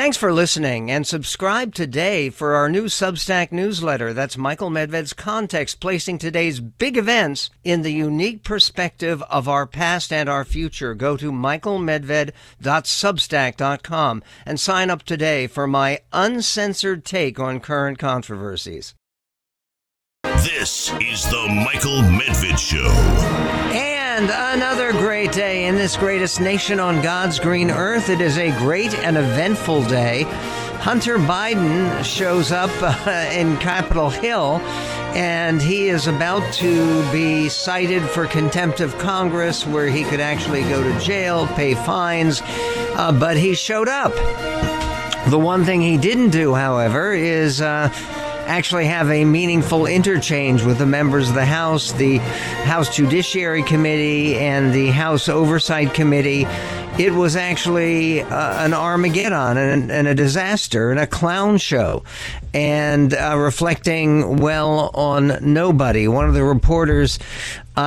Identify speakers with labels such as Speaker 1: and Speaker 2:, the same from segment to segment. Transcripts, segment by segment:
Speaker 1: Thanks for listening and subscribe today for our new Substack newsletter. That's Michael Medved's context, placing today's big events in the unique perspective of our past and our future. Go to michaelmedved.substack.com and sign up today for my uncensored take on current controversies.
Speaker 2: This is the Michael Medved Show.
Speaker 1: And another great day in this greatest nation on God's green earth. It is a great and eventful day. Hunter Biden shows up uh, in Capitol Hill and he is about to be cited for contempt of Congress, where he could actually go to jail, pay fines, uh, but he showed up. The one thing he didn't do, however, is. Uh, actually have a meaningful interchange with the members of the House, the House Judiciary Committee, and the House Oversight Committee. It was actually uh, an Armageddon and, and, a disaster and a clown show, and uh, reflecting well on nobody. One of the reporters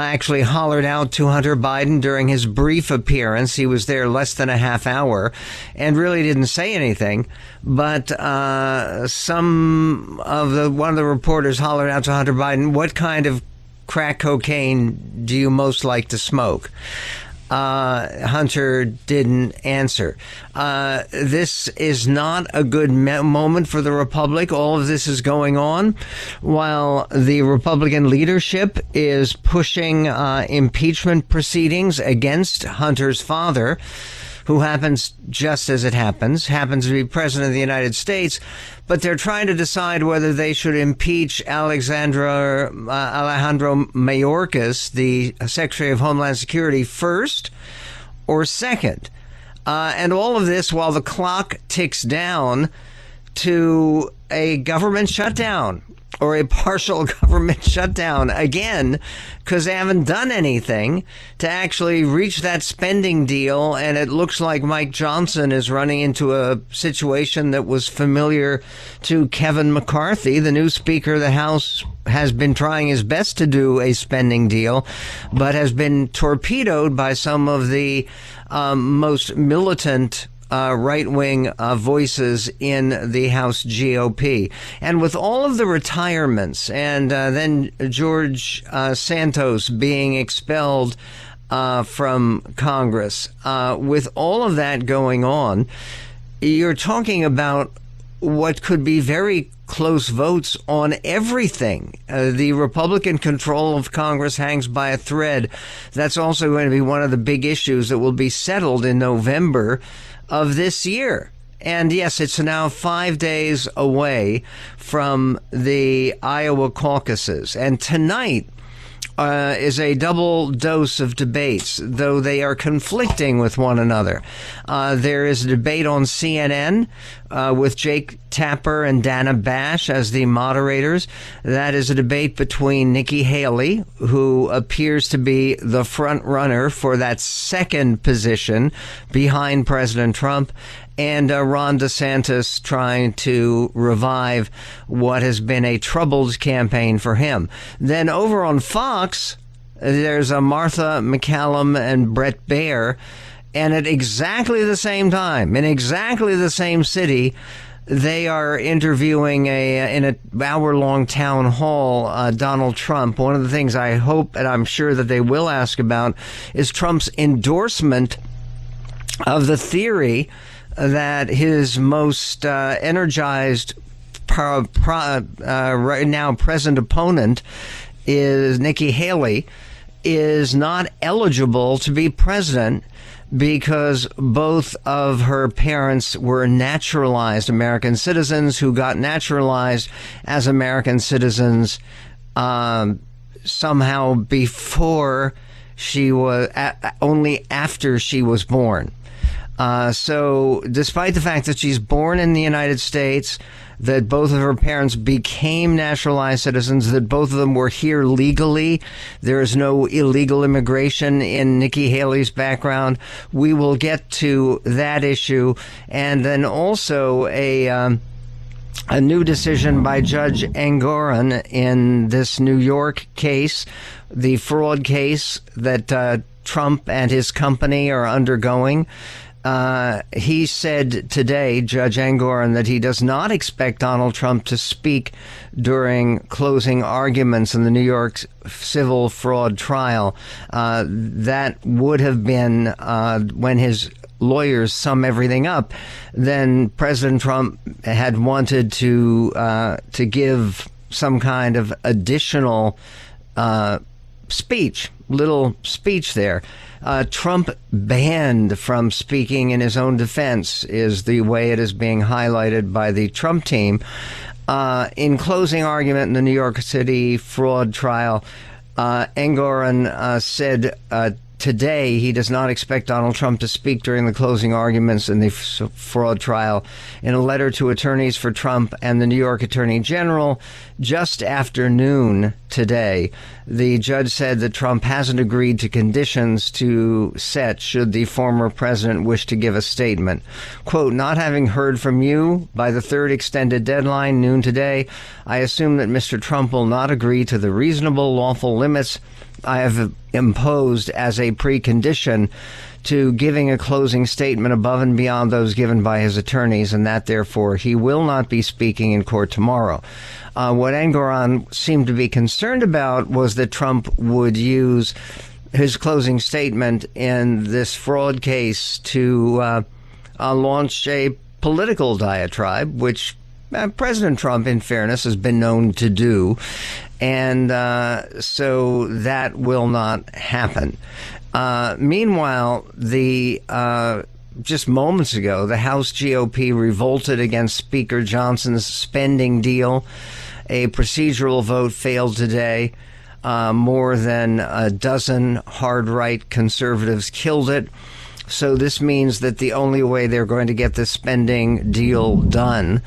Speaker 1: actually hollered out to Hunter Biden during his brief appearance. He was there less than a half hour and really didn't say anything. But uh, some of the one of the reporters hollered out to Hunter Biden, "What kind of crack cocaine do you most like to smoke?" Uh, Hunter didn't answer. Uh, this is not a good me- moment for the Republic. All of this is going on while the Republican leadership is pushing uh, impeachment proceedings against Hunter's father who happens just as it happens, happens to be president of the United States, but they're trying to decide whether they should impeach Alexandra uh, Alejandro Mayorkas, the Secretary of Homeland Security, first or second. Uh, and all of this while the clock ticks down to a government shutdown or a partial government shutdown again because they haven't done anything to actually reach that spending deal. And it looks like Mike Johnson is running into a situation that was familiar to Kevin McCarthy, the new Speaker of the House. Has been trying his best to do a spending deal, but has been torpedoed by some of the um, most militant uh, right wing uh, voices in the House GOP. And with all of the retirements and uh, then George uh, Santos being expelled uh, from Congress, uh, with all of that going on, you're talking about what could be very close votes on everything. Uh, the Republican control of Congress hangs by a thread. That's also going to be one of the big issues that will be settled in November of this year. And yes, it's now five days away from the Iowa caucuses. And tonight, uh, is a double dose of debates, though they are conflicting with one another. Uh, there is a debate on CNN uh, with Jake Tapper and Dana Bash as the moderators. That is a debate between Nikki Haley, who appears to be the front runner for that second position behind President Trump, and uh, Ron DeSantis trying to revive what has been a troubled campaign for him. Then over on Fox, there's a Martha MacCallum and Bret Baier, and at exactly the same time, in exactly the same city, they are interviewing a in an hour long town hall uh, Donald Trump. One of the things I hope and I'm sure that they will ask about is Trump's endorsement of the theory that his most uh, energized pro, pro, uh, right now present opponent is Nikki Haley is not eligible to be president because both of her parents were naturalized American citizens who got naturalized as American citizens um, somehow before she was only after she was born. Uh, so, despite the fact that she's born in the United States, that both of her parents became naturalized citizens, that both of them were here legally, there is no illegal immigration in Nikki Haley's background. We will get to that issue, and then also a. Um, a new decision by Judge Engoron in this New York case, the fraud case that uh, Trump and his company are undergoing Uh, he said today, Judge Engoron, that he does not expect Donald Trump to speak during closing arguments in the New York civil fraud trial. Uh, that would have been uh, when his lawyers sum everything up. Then President Trump had wanted to uh, to give some kind of additional uh, speech, little speech there. Uh, Trump banned from speaking in his own defense, is the way it is being highlighted by the Trump team. Uh, in closing argument in the New York City fraud trial, uh, Engoron uh, said uh, today he does not expect Donald Trump to speak during the closing arguments in the fraud trial. In a letter to attorneys for Trump and the New York Attorney General just after noon today, the judge said that Trump hasn't agreed to conditions to set should the former president wish to give a statement. Quote, not having heard from you by the third extended deadline, noon today, I assume that Mr. Trump will not agree to the reasonable, lawful limits I have imposed as a precondition to giving a closing statement above and beyond those given by his attorneys, and that therefore he will not be speaking in court tomorrow. Uh, what Engoron seemed to be concerned about was that Trump would use his closing statement in this fraud case to uh, uh, launch a political diatribe, which uh, President Trump, in fairness, has been known to do. And uh, so that will not happen. Uh, meanwhile, the uh, just moments ago, the House GOP revolted against Speaker Johnson's spending deal. A procedural vote failed today. Uh, more than a dozen hard right conservatives killed it. So this means that the only way they're going to get the spending deal done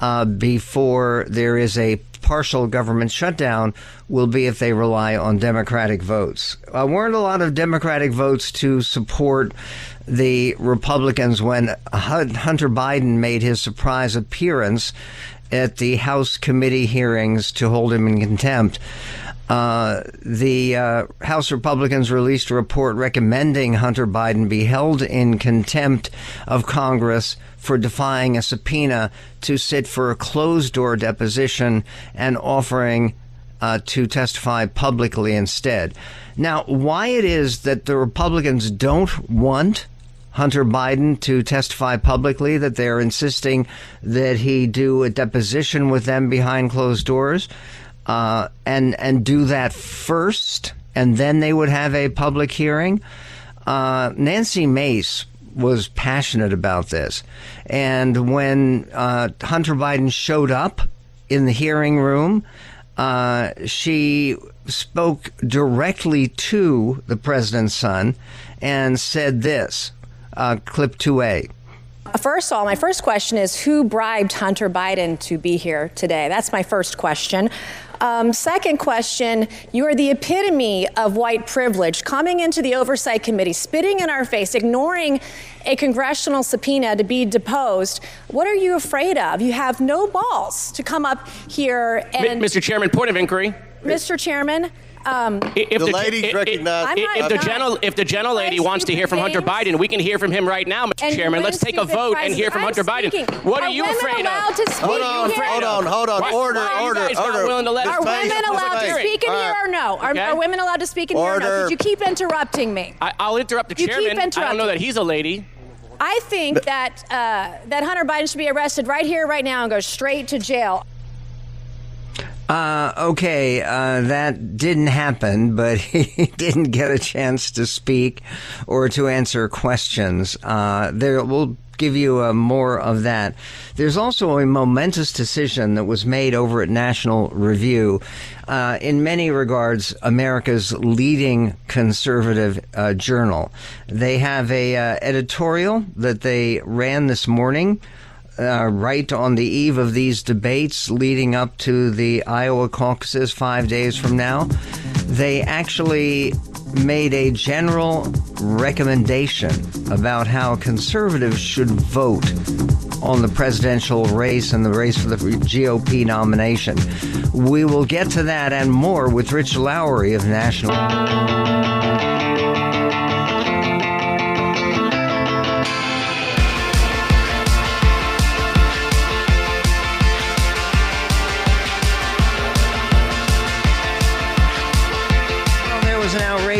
Speaker 1: uh, before there is a partial government shutdown will be if they rely on Democratic votes. Uh, weren't a lot of Democratic votes to support the Republicans when Hunter Biden made his surprise appearance at the House committee hearings to hold him in contempt. Uh, the uh, House Republicans released a report recommending Hunter Biden be held in contempt of Congress for defying a subpoena to sit for a closed door deposition and offering uh, to testify publicly instead. Now, why it is that the Republicans don't want Hunter Biden to testify publicly, that they're insisting that he do a deposition with them behind closed doors? Uh, and and do that first, and then they would have a public hearing. Uh, Nancy Mace was passionate about this, and when uh, Hunter Biden showed up in the hearing room, uh, she spoke directly to the president's son and said this. Uh, clip 2A.
Speaker 3: First of all, my first question is who bribed Hunter Biden to be here today? That's my first question. Um, second question You are the epitome of white privilege, coming into the Oversight Committee, spitting in our face, ignoring a congressional subpoena to be deposed. What are you afraid of? You have no balls to come up here and.
Speaker 4: Mr. Chairman, point of inquiry.
Speaker 3: Mr. Chairman, um,
Speaker 5: if the, the ladies recognize.
Speaker 4: If, if the gentle, if the gentle lady wants to hear from Hunter Biden, we can hear from him right now, Mr. Chairman. Let's take a vote and hear from Hunter Biden. What are, you afraid of?
Speaker 5: Hold on, hold on, hold on. Order, order, order.
Speaker 3: Willing to let are women allowed to speak in here or no? Are, are women allowed to speak in here or no? Because you keep interrupting me.
Speaker 4: I, will interrupt the you chairman. I don't know that he's a lady.
Speaker 3: I think that uh, that Hunter Biden should be arrested right here, right now, and go straight to jail.
Speaker 1: Uh, okay, uh, that didn't happen, but he didn't get a chance to speak or to answer questions. Uh, there, we'll give you uh, more of that. There's also a momentous decision that was made over at National Review. Uh, in many regards, America's leading conservative uh, journal. They have a editorial that they ran this morning uh, right on the eve of these debates leading up to the Iowa caucuses five days from now, they actually made a general recommendation about how conservatives should vote on the presidential race and the race for the GOP nomination. We will get to that and more with Rich Lowry of National.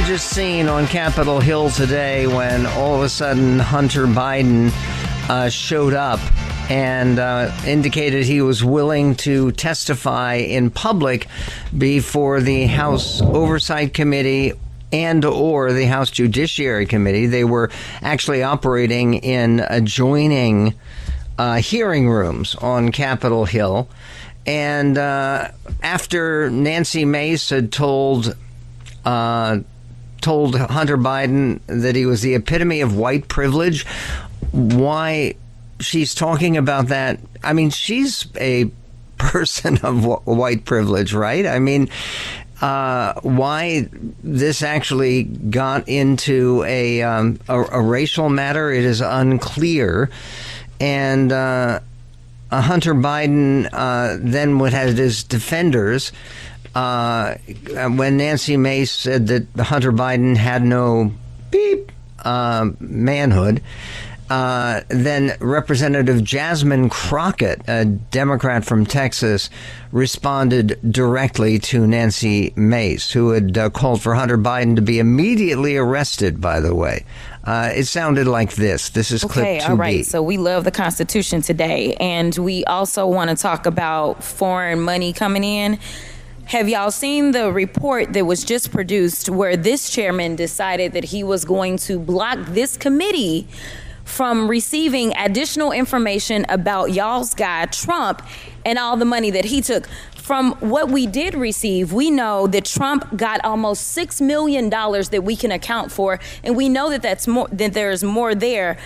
Speaker 1: Was seen on Capitol Hill today when all of a sudden Hunter Biden uh, showed up and uh, indicated he was willing to testify in public before the House Oversight Committee and or the House Judiciary Committee. They were actually operating in adjoining uh, hearing rooms on Capitol Hill. And uh, after Nancy Mace had told uh, told Hunter Biden that he was the epitome of white privilege, why she's talking about that? I mean, she's a person of white privilege, right? I mean, uh, why this actually got into a, um, a, a racial matter, it is unclear. And uh, Hunter Biden uh, then would have his defenders. Uh, when Nancy Mace said that Hunter Biden had no beep uh, manhood, uh, then Representative Jasmine Crockett, a Democrat from Texas, responded directly to Nancy Mace, who had uh, called for Hunter Biden to be immediately arrested, by the way. Uh, it sounded like this. This is clip
Speaker 6: okay, all right. So we love the Constitution today, and we also want to talk about foreign money coming in. Have y'all seen the report that was just produced where this chairman decided that he was going to block this committee from receiving additional information about y'all's guy, Trump, and all the money that he took. From what we did receive, we know that Trump got almost $6 million that we can account for, and we know that, that's more, that there's more there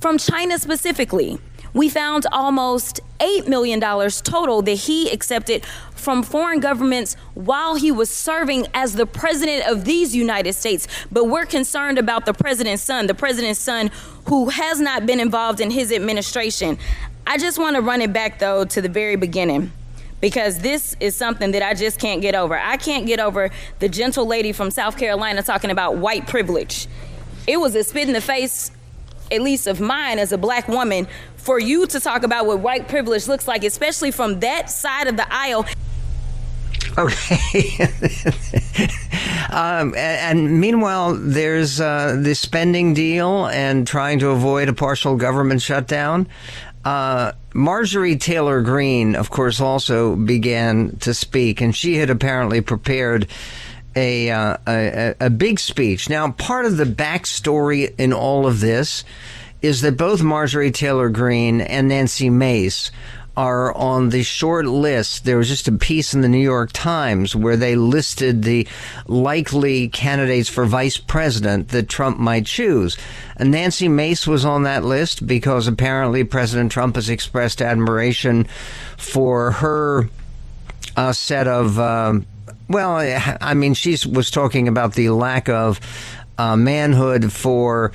Speaker 6: from China specifically. We found almost $8 million total that he accepted from foreign governments while he was serving as the president of these United States. But we're concerned about the president's son, the president's son who has not been involved in his administration. I just want to run it back, though, to the very beginning because this is something that I just can't get over. I can't get over the gentle lady from South Carolina talking about white privilege. It was a spit in the face, at least of mine as a black woman, for you to talk about what white privilege looks like, especially from that side of the aisle.
Speaker 1: Okay. um, and, meanwhile, there's uh, the spending deal and trying to avoid a partial government shutdown. Uh, Marjorie Taylor Greene, of course, also began to speak, and she had apparently prepared a, uh, a, a big speech. Now, part of the backstory in all of this is that both Marjorie Taylor Greene and Nancy Mace are on the short list. There was just a piece in the New York Times where they listed the likely candidates for vice president that Trump might choose. And Nancy Mace was on that list because apparently President Trump has expressed admiration for her uh, set of. Um, well, I mean, she was talking about the lack of uh, manhood for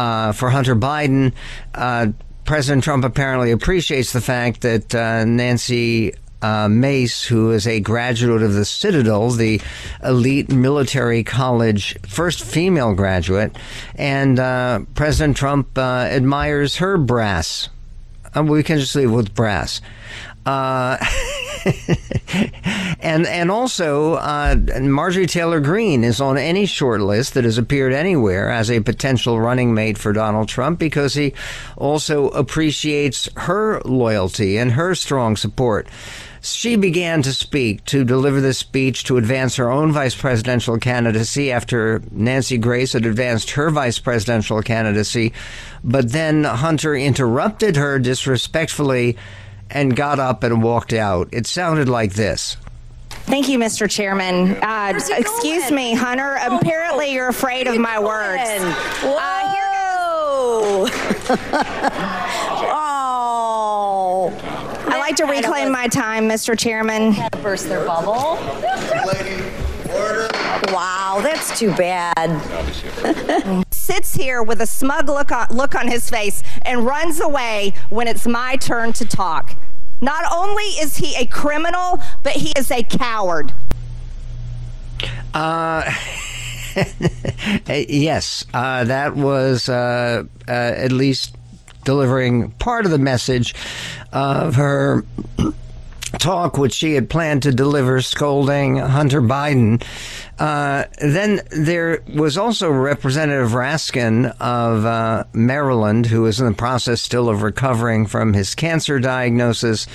Speaker 1: uh, for Hunter Biden. Uh, President Trump apparently appreciates the fact that uh, Nancy uh, Mace, who is a graduate of the Citadel, the elite military college, first female graduate, and uh, President Trump uh, admires her brass. Uh, we can just leave with brass. Uh, and and also, uh, Marjorie Taylor Greene is on any short list that has appeared anywhere as a potential running mate for Donald Trump because he also appreciates her loyalty and her strong support. She began to speak, to deliver this speech to advance her own vice presidential candidacy after Nancy Grace had advanced her vice presidential candidacy. But then Hunter interrupted her disrespectfully and got up and walked out. It sounded like this.
Speaker 7: Thank you, Mr. Chairman. Uh, excuse going? me, Hunter. Oh, Apparently, you're afraid of my going? words.
Speaker 3: Whoa! Uh, oh.
Speaker 7: I like to reclaim my time, Mr. Chairman.
Speaker 3: Burst their bubble. Wow, that's too bad.
Speaker 7: Sits here with a smug look on, look on his face and runs away when it's my turn to talk. Not only is he a criminal, but he is a coward.
Speaker 1: Uh, yes, uh, that was uh, uh, at least delivering part of the message of her talk which she had planned to deliver scolding Hunter Biden. Uh, then there was also Representative Raskin of uh, Maryland, who is in the process still of recovering from his cancer diagnosis,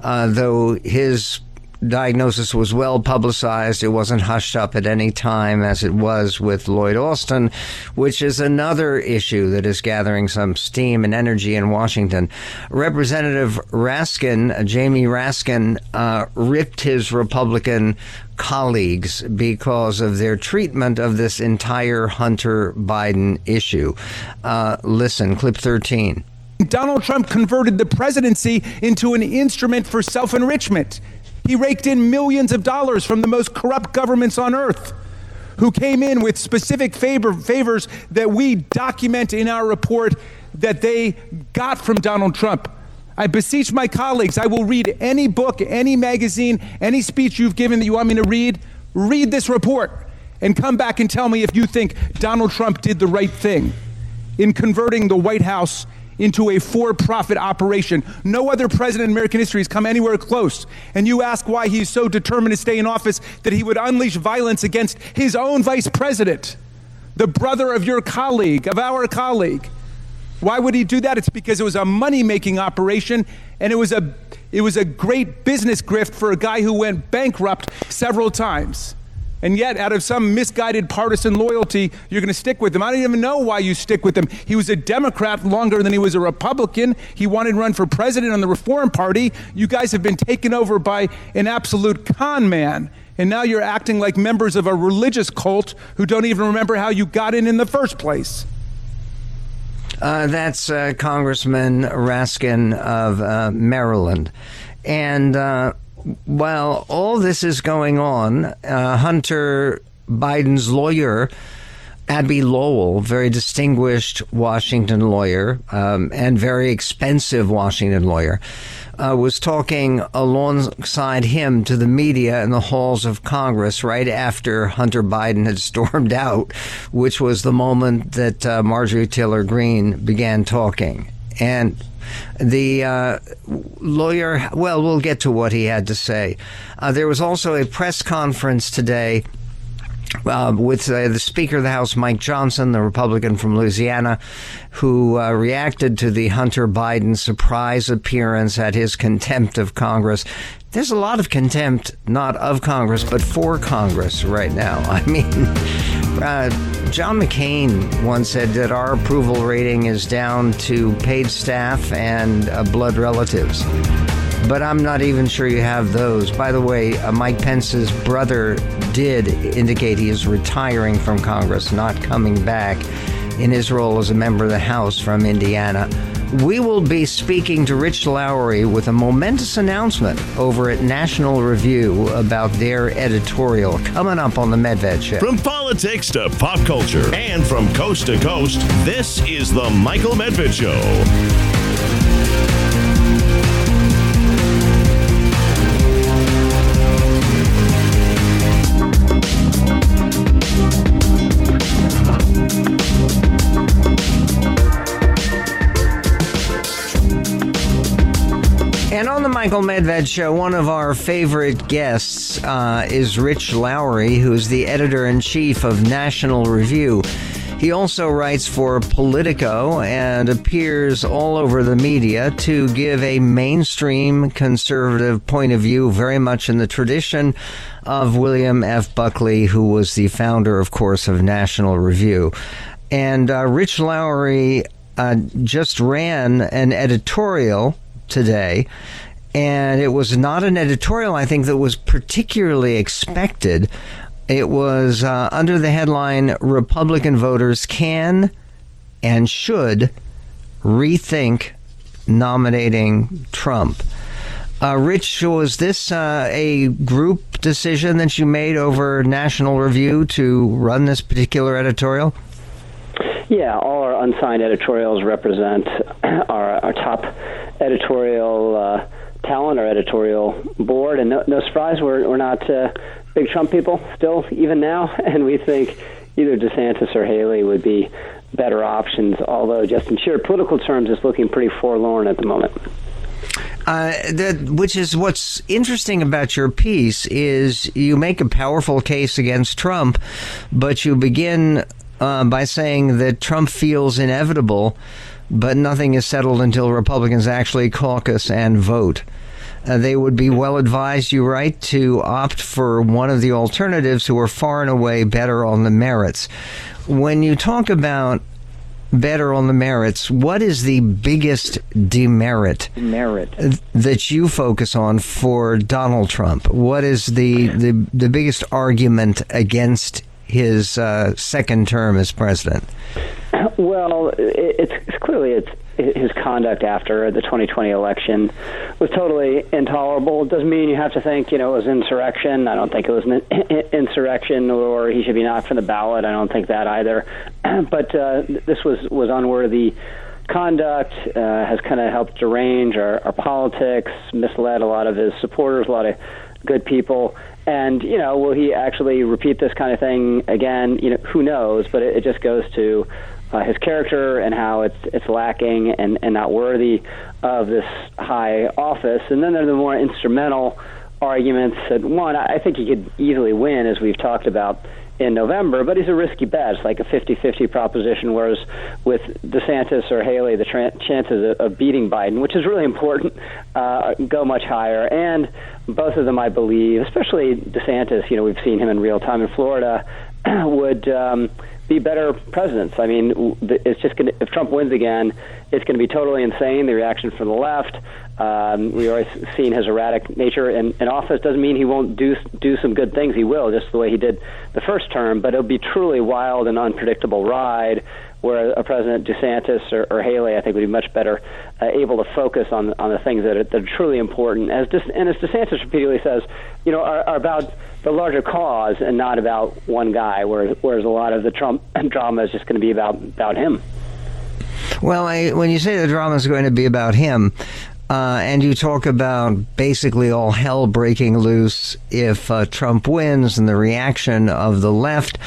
Speaker 1: uh, though his diagnosis was well publicized. It wasn't hushed up at any time as it was with Lloyd Austin, which is another issue that is gathering some steam and energy in Washington. Representative Raskin, Jamie Raskin, uh, ripped his Republican colleagues because of their treatment of this entire Hunter Biden issue. Uh, listen, clip 13.
Speaker 8: Donald Trump converted the presidency into an instrument for self enrichment. He raked in millions of dollars from the most corrupt governments on earth who came in with specific favor, favors that we document in our report that they got from Donald Trump. I beseech my colleagues, I will read any book, any magazine, any speech you've given that you want me to read. Read this report and come back and tell me if you think Donald Trump did the right thing in converting the White House into a for profit operation. No other president in American history has come anywhere close. And you ask why he's so determined to stay in office that he would unleash violence against his own vice president, the brother of your colleague, of our colleague. Why would he do that? It's because it was a money making operation and it was a it was a great business grift for a guy who went bankrupt several times. And yet, out of some misguided partisan loyalty, you're going to stick with him. I don't even know why you stick with him. He was a Democrat longer than he was a Republican. He wanted to run for president on the Reform Party. You guys have been taken over by an absolute con man. And now you're acting like members of a religious cult who don't even remember how you got in in the first place.
Speaker 1: Uh, that's uh, Congressman Raskin of uh, Maryland. And uh, while all this is going on, uh, Hunter Biden's lawyer, Abbe Lowell, very distinguished Washington lawyer um, and very expensive Washington lawyer, uh, was talking alongside him to the media in the halls of Congress right after Hunter Biden had stormed out, which was the moment that uh, Marjorie Taylor Greene began talking. And the uh, lawyer, well, we'll get to what he had to say. Uh, there was also a press conference today uh, with uh, the Speaker of the House, Mike Johnson, the Republican from Louisiana, who uh, reacted to the Hunter Biden surprise appearance at his contempt of Congress. There's a lot of contempt, not of Congress, but for Congress right now. I mean, uh, John McCain once said that our approval rating is down to paid staff and uh, blood relatives. But I'm not even sure you have those. By the way, uh, Mike Pence's brother did indicate he is retiring from Congress, not coming back in his role as a member of the House from Indiana. We will be speaking to Rich Lowry with a momentous announcement over at National Review about their editorial coming up on the Medved Show.
Speaker 2: From politics to pop culture and from coast to coast, this is the Michael Medved Show.
Speaker 1: On the Michael Medved show, one of our favorite guests uh, is Rich Lowry, who's the editor in chief of National Review. He also writes for Politico and appears all over the media to give a mainstream conservative point of view, very much in the tradition of William F. Buckley, who was the founder, of course, of National Review. And uh, Rich Lowry uh, just ran an editorial today. And it was not an editorial, I think, that was particularly expected. It was uh, under the headline Republican voters can and should rethink nominating Trump. Uh, Rich, was this uh, a group decision that you made over National Review to run this particular editorial?
Speaker 9: Yeah, all our unsigned editorials represent our, our top editorial uh, talent, our editorial board, and no, no surprise, we're, we're not uh, big Trump people still, even now, and we think either DeSantis or Haley would be better options, although just in sheer political terms, it's looking pretty forlorn at the moment.
Speaker 1: Uh, that, which is what's interesting about your piece is you make a powerful case against Trump, but you begin uh, by saying that Trump feels inevitable, but nothing is settled until Republicans actually caucus and vote. Uh, they would be well advised, you write, to opt for one of the alternatives who are far and away better on the merits. When you talk about better on the merits, what is the biggest demerit,
Speaker 9: demerit.
Speaker 1: that you focus on for Donald Trump? What is the, the, the biggest argument against his uh, second term as president?
Speaker 9: Well, it's, it's clearly it's his conduct after the 2020 election was totally intolerable. It doesn't mean you have to think, you know, it was insurrection. I don't think it was an insurrection or he should be knocked from the ballot. I don't think that either. but uh, this was was unworthy conduct. Uh, has kind of helped derange our, our politics, misled a lot of his supporters, a lot of good people. And you know, will he actually repeat this kind of thing again? You know, who knows? But it, it just goes to uh, his character and how it's it's lacking and, and not worthy of this high office. And then there are the more instrumental arguments that one, I think he could easily win, as we've talked about in November, but he's a risky bet. It's like a 50-50 proposition, whereas with DeSantis or Haley, the tra- chances of, of beating Biden, which is really important, uh, go much higher. And both of them, I believe, especially DeSantis, you know, we've seen him in real time in Florida, would um, – be better presidents. I mean, it's just going to, if Trump wins again, it's going to be totally insane. The reaction from the left. Um, we've always seen his erratic nature in, in office. Doesn't mean he won't do do some good things. He will, just the way he did the first term. But it'll be truly wild and unpredictable ride where a President DeSantis or, or Haley, I think, would be much better uh, able to focus on on the things that are, that are truly important. As De, and as DeSantis repeatedly says, you know, are, are about the larger cause and not about one guy. Whereas, whereas a lot of the Trump drama is just going to be about about him.
Speaker 1: Well, I, when you say the drama is going to be about him, uh, and you talk about basically all hell breaking loose if uh, Trump wins and the reaction of the left.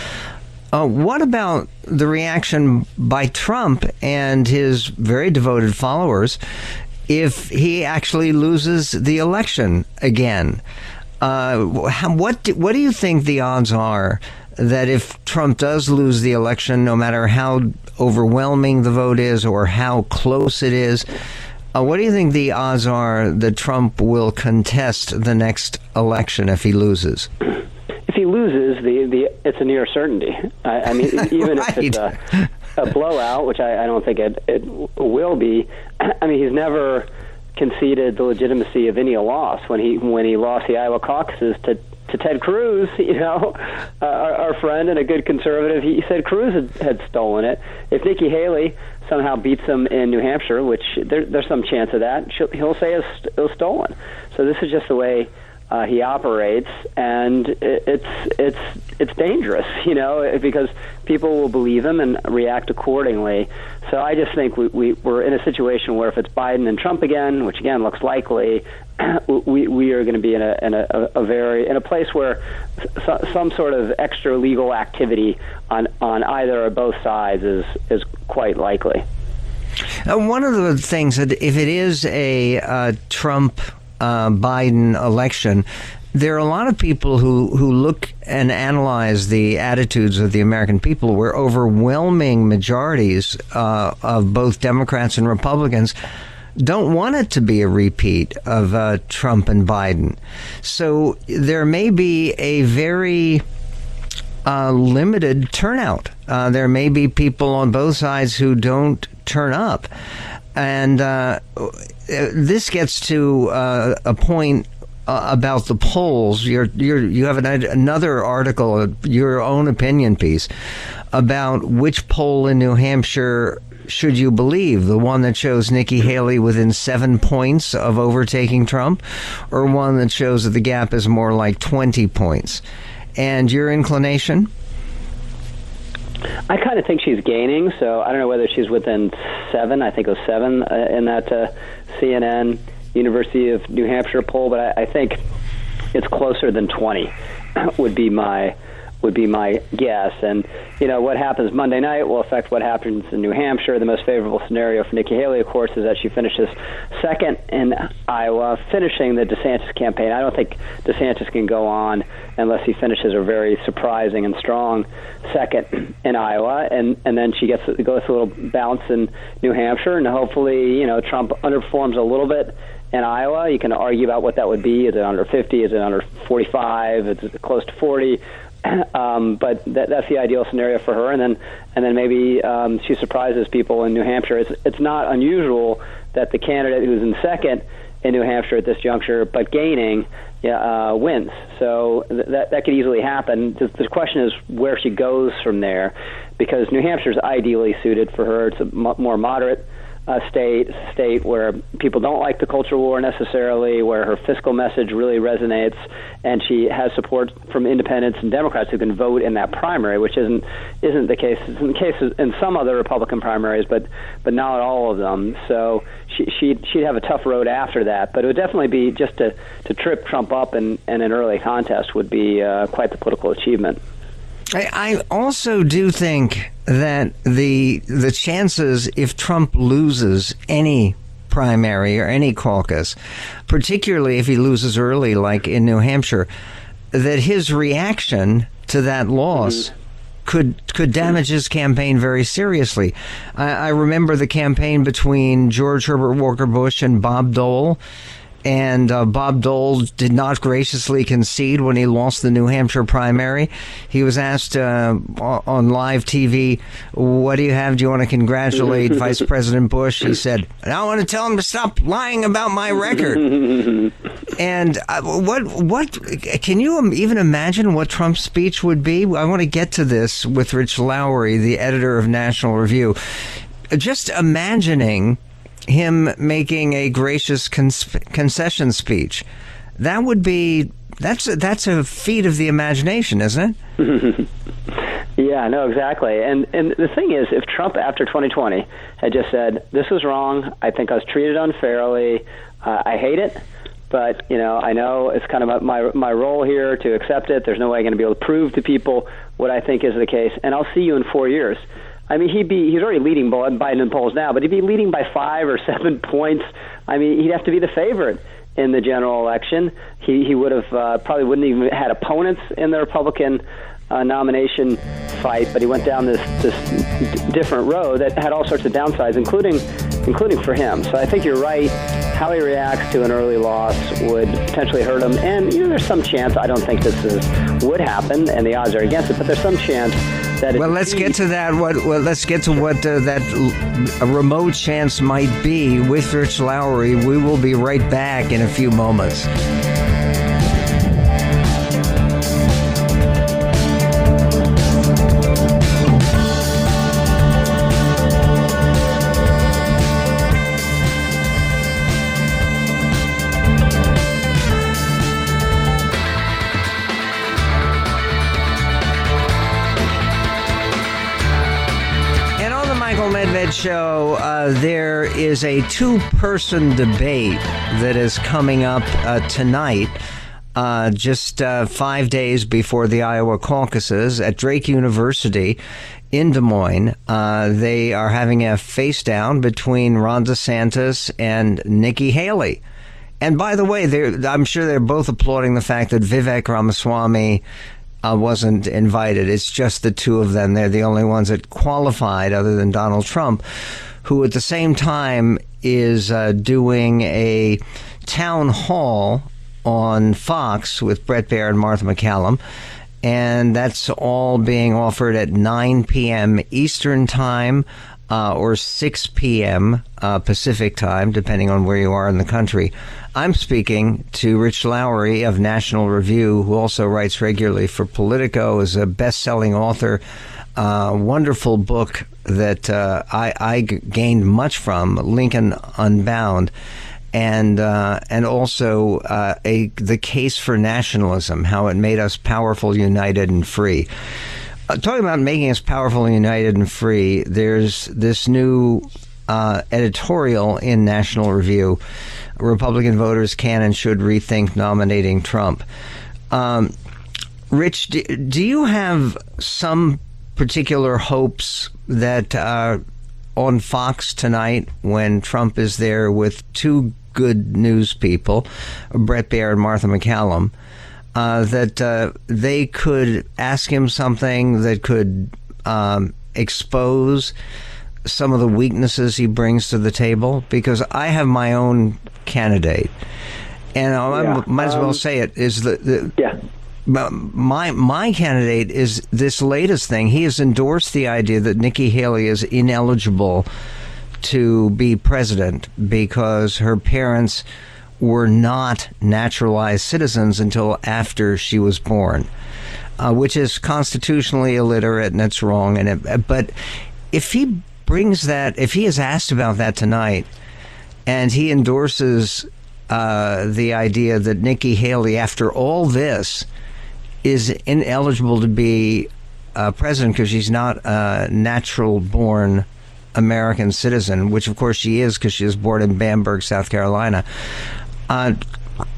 Speaker 1: Uh, what about the reaction by Trump and his very devoted followers if he actually loses the election again? Uh, what do, what do you think the odds are that if Trump does lose the election, no matter how overwhelming the vote is or how close it is, uh, what do you think the odds are that Trump will contest the next election if he loses?
Speaker 9: If he loses, the, the it's a near certainty. I, I mean, even right. if it's a, a blowout, which I, I don't think it, it will be. I mean, he's never conceded the legitimacy of any loss when he when he lost the Iowa caucuses to to Ted Cruz, you know, uh, our, our friend and a good conservative. He said Cruz had, had stolen it. If Nikki Haley somehow beats him in New Hampshire, which there, there's some chance of that, he'll say it's, it was stolen. So this is just the way uh, he operates, and it's it's it's dangerous, you know, because people will believe him and react accordingly. So I just think we, we we're in a situation where if it's Biden and Trump again, which again looks likely, we we are going to be in a in a, a very in a place where so, some sort of extra legal activity on on either or both sides is is quite likely.
Speaker 1: Uh, one of the things that if it is a uh, Trump uh, Biden election, there are a lot of people who, who look and analyze the attitudes of the American people, where overwhelming majorities uh, of both Democrats and Republicans don't want it to be a repeat of uh, Trump and Biden. So there may be a very uh, limited turnout. Uh, there may be people on both sides who don't turn up. And uh, this gets to uh, a point uh, about the polls. You're, you're, you have an, another article, your own opinion piece, about which poll in New Hampshire should you believe? The one that shows Nikki Haley within seven points of overtaking Trump, or one that shows that the gap is more like 20 points? And your inclination?
Speaker 9: I kind of think she's gaining, so I don't know whether she's within seven. I think it was seven uh, in that uh, CNN University of New Hampshire poll, but I, I think it's closer than 20 would be my would be my guess. And you know what happens Monday night will affect what happens in New Hampshire. The most favorable scenario for Nikki Haley, of course, is that she finishes second in Iowa, finishing the DeSantis campaign. I don't think DeSantis can go on unless he finishes a very surprising and strong second in Iowa, and and then she gets goes a little bounce in New Hampshire, and hopefully you know Trump underperforms a little bit in Iowa. You can argue about what that would be. Is it under 50? Is it under 45? Is it close to 40? Um, but that, that's the ideal scenario for her, and then and then maybe um, she surprises people in New Hampshire. It's it's not unusual that the candidate who's in second in New Hampshire at this juncture, but gaining, yeah, uh, wins. So th- that that could easily happen. The, the question is where she goes from there, because New Hampshire is ideally suited for her. It's a m- more moderate uh, state, state where people don't like the culture war necessarily, where her fiscal message really resonates, and she has support from independents and Democrats who can vote in that primary, which isn't isn't the case. It's in the case in some other Republican primaries, but but not all of them. So she she'd, she'd have a tough road after that. But it would definitely be just to to trip Trump up in, in an early contest would be uh, quite the political achievement.
Speaker 1: I, I also do think that the the chances if Trump loses any primary or any caucus, particularly if he loses early, like in New Hampshire, that his reaction to that loss. Mm-hmm. Could could damage his campaign very seriously. I, I remember the campaign between George Herbert Walker Bush and Bob Dole, and uh, Bob Dole did not graciously concede when he lost the New Hampshire primary. He was asked uh, on live TV, "What do you have? Do you want to congratulate Vice President Bush?" He said, "I want to tell him to stop lying about my record." and uh, what what can you even imagine what Trump's speech would be? I want to get to this with Rich Lowry, the editor of National Review. Just imagining him making a gracious cons- concession speech. That would be that's a, that's a feat of the imagination, isn't
Speaker 9: it? yeah, no, exactly. And and the thing is, if Trump after 2020 had just said, "This was wrong. I think I was treated unfairly. Uh, I hate it." But you know, I know it's kind of my my role here to accept it. There's no way I'm going to be able to prove to people what I think is the case, and I'll see you in four years. I mean, he'd be he's already leading Biden in polls now, but he'd be leading by five or seven points. I mean, he'd have to be the favorite in the general election. He he would have uh, probably wouldn't even had opponents in the Republican uh, nomination fight, but he went down this this d- different road that had all sorts of downsides, including including for him. So I think you're right. How he reacts to an early loss would potentially hurt him, and you know there's some chance. I don't think this is would happen, and the odds are against it, but there's some chance that.
Speaker 1: Well, let's get to that. What? Well, let's get to what uh, that a remote chance might be with Rich Lowry. We will be right back in a few moments. There is a two person debate that is coming up uh, tonight. Uh, just uh, five days before the Iowa caucuses at Drake University in Des Moines. Uh, they are having a face down between Ron DeSantis and Nikki Haley. And by the way, I'm sure they're both applauding the fact that Vivek Ramaswamy uh, wasn't invited. It's just the two of them. They're the only ones that qualified, other than Donald Trump, who at the same time is uh, doing a town hall on Fox with Bret Baier and Martha MacCallum. And that's all being offered at 9 p.m. Eastern Time uh, or 6 p.m. Uh, Pacific Time, depending on where you are in the country. I'm speaking to Rich Lowry of National Review, who also writes regularly for Politico, is a best-selling author. Uh, wonderful book that uh, I, I, gained much from, Lincoln Unbound, and uh, and also uh, a the case for nationalism, how it made us powerful, united, and free. Uh, talking about making us powerful, united, and free, there's this new uh, editorial in National Review Republican voters can and should rethink nominating Trump. Um, Rich, do, do you have some particular hopes that uh, on Fox tonight when Trump is there with two good news people, Bret Baier and Martha MacCallum, uh, that uh, they could ask him something that could um, expose some of the weaknesses he brings to the table? Because I have my own candidate, and I yeah. might as well um, say it is the, the
Speaker 9: yeah
Speaker 1: my my candidate is this latest thing. He has endorsed the idea that Nikki Haley is ineligible to be president because her parents were not naturalized citizens until after she was born, uh, which is constitutionally illiterate and it's wrong. And it, but if he brings that, if he is asked about that tonight, and he endorses uh, the idea that Nikki Haley, after all this, is ineligible to be uh, president because she's not a natural born American citizen, which of course she is because she was born in Bamberg, South Carolina. Uh,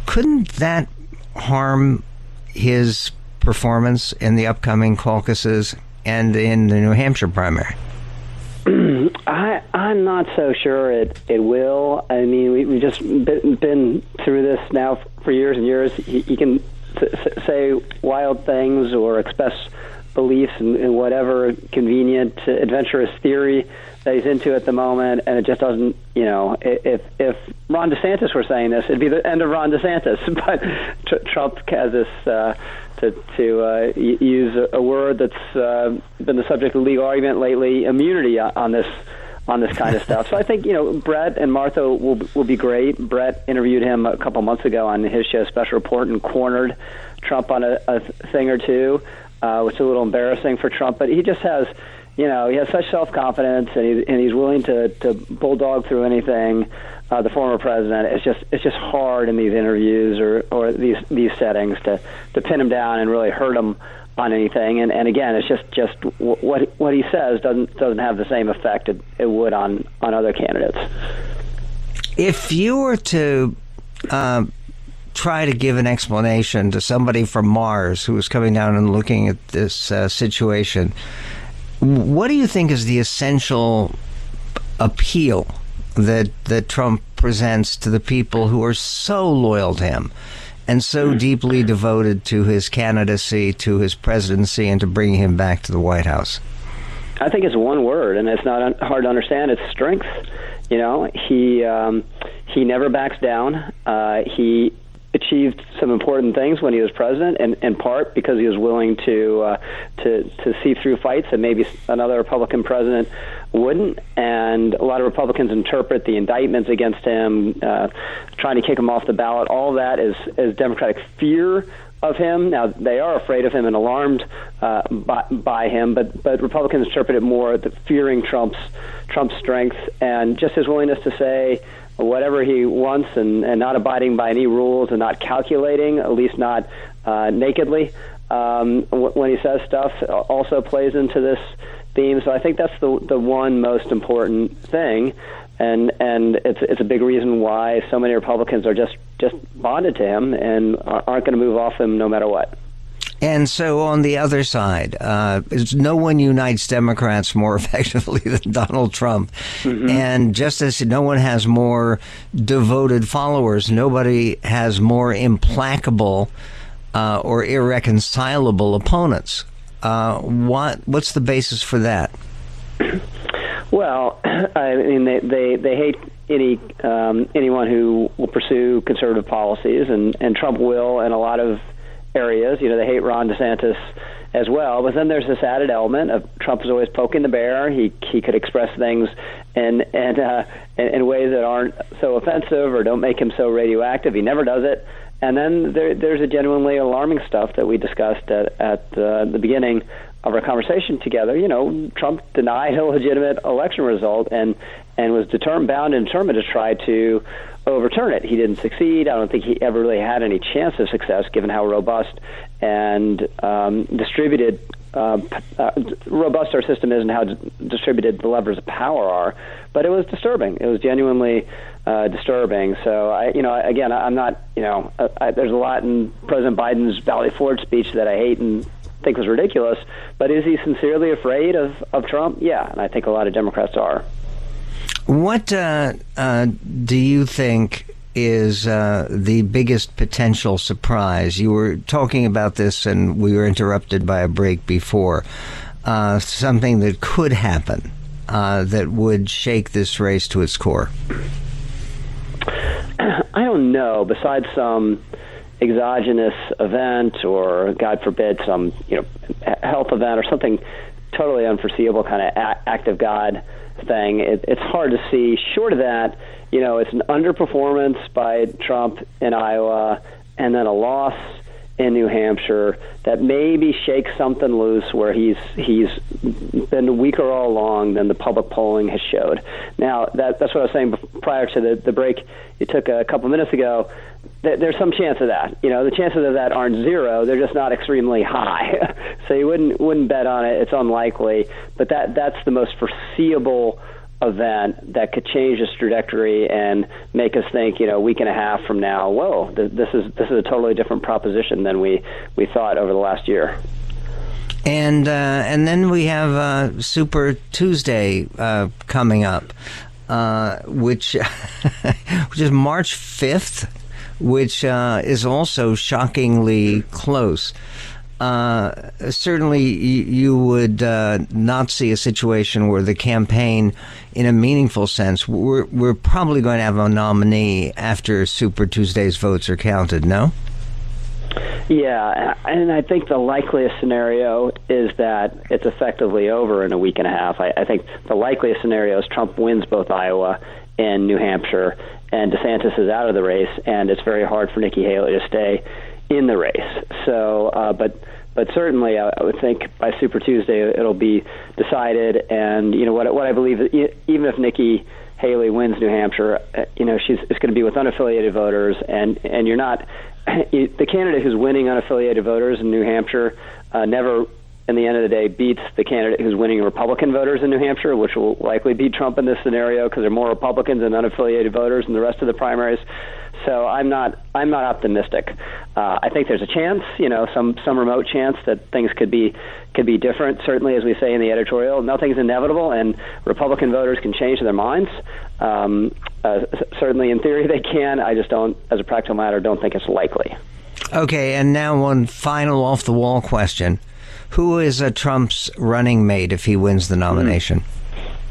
Speaker 1: couldn't that harm his performance in the upcoming caucuses and in the New Hampshire primary?
Speaker 9: I I'm not so sure it it will. I mean, we, we've just been, been through this now for years and years. He, he can say wild things or express beliefs in, in whatever convenient, adventurous theory that he's into at the moment, and it just doesn't. You know, if if Ron DeSantis were saying this, it'd be the end of Ron DeSantis. But Trump has this. Uh, to, to uh, use a word that's uh, been the subject of legal argument lately, immunity on this on this kind of stuff. So I think you know Bret and Martha will will be great. Bret interviewed him a couple months ago on his show Special Report and cornered Trump on a, a thing or two, uh, which is a little embarrassing for Trump. But he just has. You know, he has such self confidence, and he's and he's willing to to bulldog through anything. Uh, the former president, it's just it's just hard in these interviews or or these these settings to to pin him down and really hurt him on anything. And, and again, it's just just what what he says doesn't doesn't have the same effect it, it would on on other candidates.
Speaker 1: If you were to uh, try to give an explanation to somebody from Mars who is coming down and looking at this uh, situation, what do you think is the essential appeal that that Trump presents to the people who are so loyal to him? And so hmm. deeply devoted to his candidacy, to his presidency, and to bringing him back to the White House?
Speaker 9: I think it's one word, and it's not hard to understand. It's strength. You know, he um, he never backs down. Uh, he achieved some important things when he was president, and in part because he was willing to uh, to to see through fights that maybe another Republican president wouldn't. And a lot of Republicans interpret the indictments against him, uh, trying to kick him off the ballot. All that is is Democratic fear of him. Now they are afraid of him and alarmed uh, by, by him, but but Republicans interpret it more the fearing Trump's Trump's strength and just his willingness to say whatever he wants and, and not abiding by any rules and not calculating, at least not uh, nakedly. Um, when he says stuff, also plays into this theme. So I think that's the the one most important thing, and and it's it's a big reason why so many Republicans are just just bonded to him and aren't going to move off him no matter what.
Speaker 1: And so on the other side, uh, no one unites Democrats more effectively than Donald Trump. Mm-hmm. And just as no one has more devoted followers, nobody has more implacable uh, or irreconcilable opponents. Uh, what what's the basis for that?
Speaker 9: Well, I mean, they they, they hate any um, anyone who will pursue conservative policies, and and Trump will, and a lot of areas. You know, they hate Ron DeSantis as well. But then there's this added element of Trump is always poking the bear. He he could express things in and uh, in, in ways that aren't so offensive or don't make him so radioactive. He never does it. And then there, there's a genuinely alarming stuff that we discussed at, at uh, the beginning of our conversation together. You know, Trump denied a legitimate election result and and was determined, bound and determined to try to overturn it. He didn't succeed. I don't think he ever really had any chance of success, given how robust and um, distributed uh, uh, robust our system is and how d- distributed the levers of power are. But it was disturbing. It was genuinely uh, disturbing. So I, you know, again, I'm not, you know, I, I, there's a lot in President Biden's Valley Forge speech that I hate and think was ridiculous. But is he sincerely afraid of of Trump? Yeah, and I think a lot of Democrats are.
Speaker 1: What uh, uh, do you think is uh, the biggest potential surprise? You were talking about this, and we were interrupted by a break before. Uh, something that could happen uh, that would shake this race to its core.
Speaker 9: I don't know. Besides some exogenous event, or God forbid, some you know health event, or something totally unforeseeable, kind of act of God thing, it, it's hard to see. Short of that, you know, it's an underperformance by Trump in Iowa, and then a loss in New Hampshire that maybe shakes something loose where he's he's been weaker all along than the public polling has showed. Now that that's what I was saying prior to the the break you took a couple minutes ago. there's some chance of that. You know, the chances of that aren't zero. They're just not extremely high. so you wouldn't wouldn't bet on it. It's unlikely. But that that's the most foreseeable event that could change this trajectory and make us think, you know, a week and a half from now, whoa, this is this is a totally different proposition than we we thought over the last year.
Speaker 1: And uh, and then we have uh, Super Tuesday uh, coming up, uh, which which is March fifth, which uh, is also shockingly close uh, certainly you would uh, not see a situation where the campaign, in a meaningful sense, we're, we're probably going to have a nominee after Super Tuesday's votes are counted, no?
Speaker 9: Yeah, and I think the likeliest scenario is that it's effectively over in a week and a half. I, I think the likeliest scenario is Trump wins both Iowa and New Hampshire, and DeSantis is out of the race, and it's very hard for Nikki Haley to stay in the race. So, uh, but but certainly I, I would think by Super Tuesday it'll be decided. And you know what what I believe even if Nikki Haley wins New Hampshire, uh, you know she's it's going to be with unaffiliated voters, and and you're not the candidate who's winning unaffiliated voters in New Hampshire uh, never in the end of the day beats the candidate who's winning Republican voters in New Hampshire, which will likely beat Trump in this scenario because there are more Republicans and unaffiliated voters in the rest of the primaries. So I'm not I'm not optimistic. Uh, I think there's a chance, you know, some some remote chance that things could be could be different. Certainly, as we say in the editorial, nothing's inevitable, and Republican voters can change their minds. Um, uh, certainly, in theory, they can. I just don't, as a practical matter, don't think it's likely.
Speaker 1: Okay, and now one final off the wall question: Who is a Trump's running mate if he wins the nomination?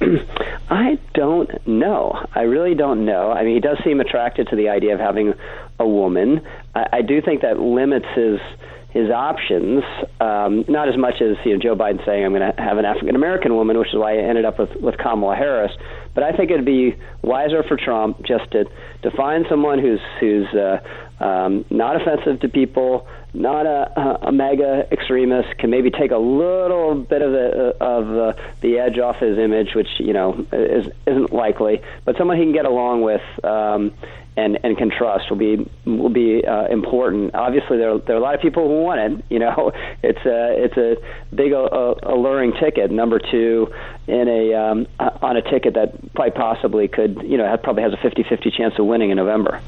Speaker 9: I don't know. I really don't know. I mean, he does seem attracted to the idea of having a woman. I, I do think that limits his his options. Um, not as much as you know Joe Biden saying I'm going to have an African American woman, which is why I ended up with with Kamala Harris. But I think it'd be wiser for Trump just to to find someone who's who's uh, um, not offensive to people, not a, a MAGA extremist, can maybe take a little bit of the of the, the edge off his image, which you know is, isn't likely, but someone he can get along with. Um, and and can trust will be will be uh, important. Obviously, there are, there are a lot of people who want it. You know, it's a it's a big uh, alluring ticket. Number two in a um, on a ticket that quite possibly could you know probably has a 50-50 chance of winning in November.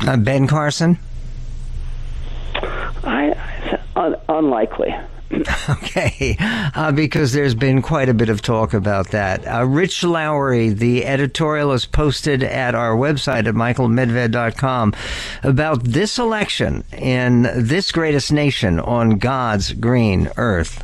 Speaker 1: Uh, ben Carson.
Speaker 9: I, un, unlikely.
Speaker 1: Okay, uh, because there's been quite a bit of talk about that. Uh, Rich Lowry, the editorial is posted at our website at michaelmedved.com about this election in this greatest nation on God's green earth.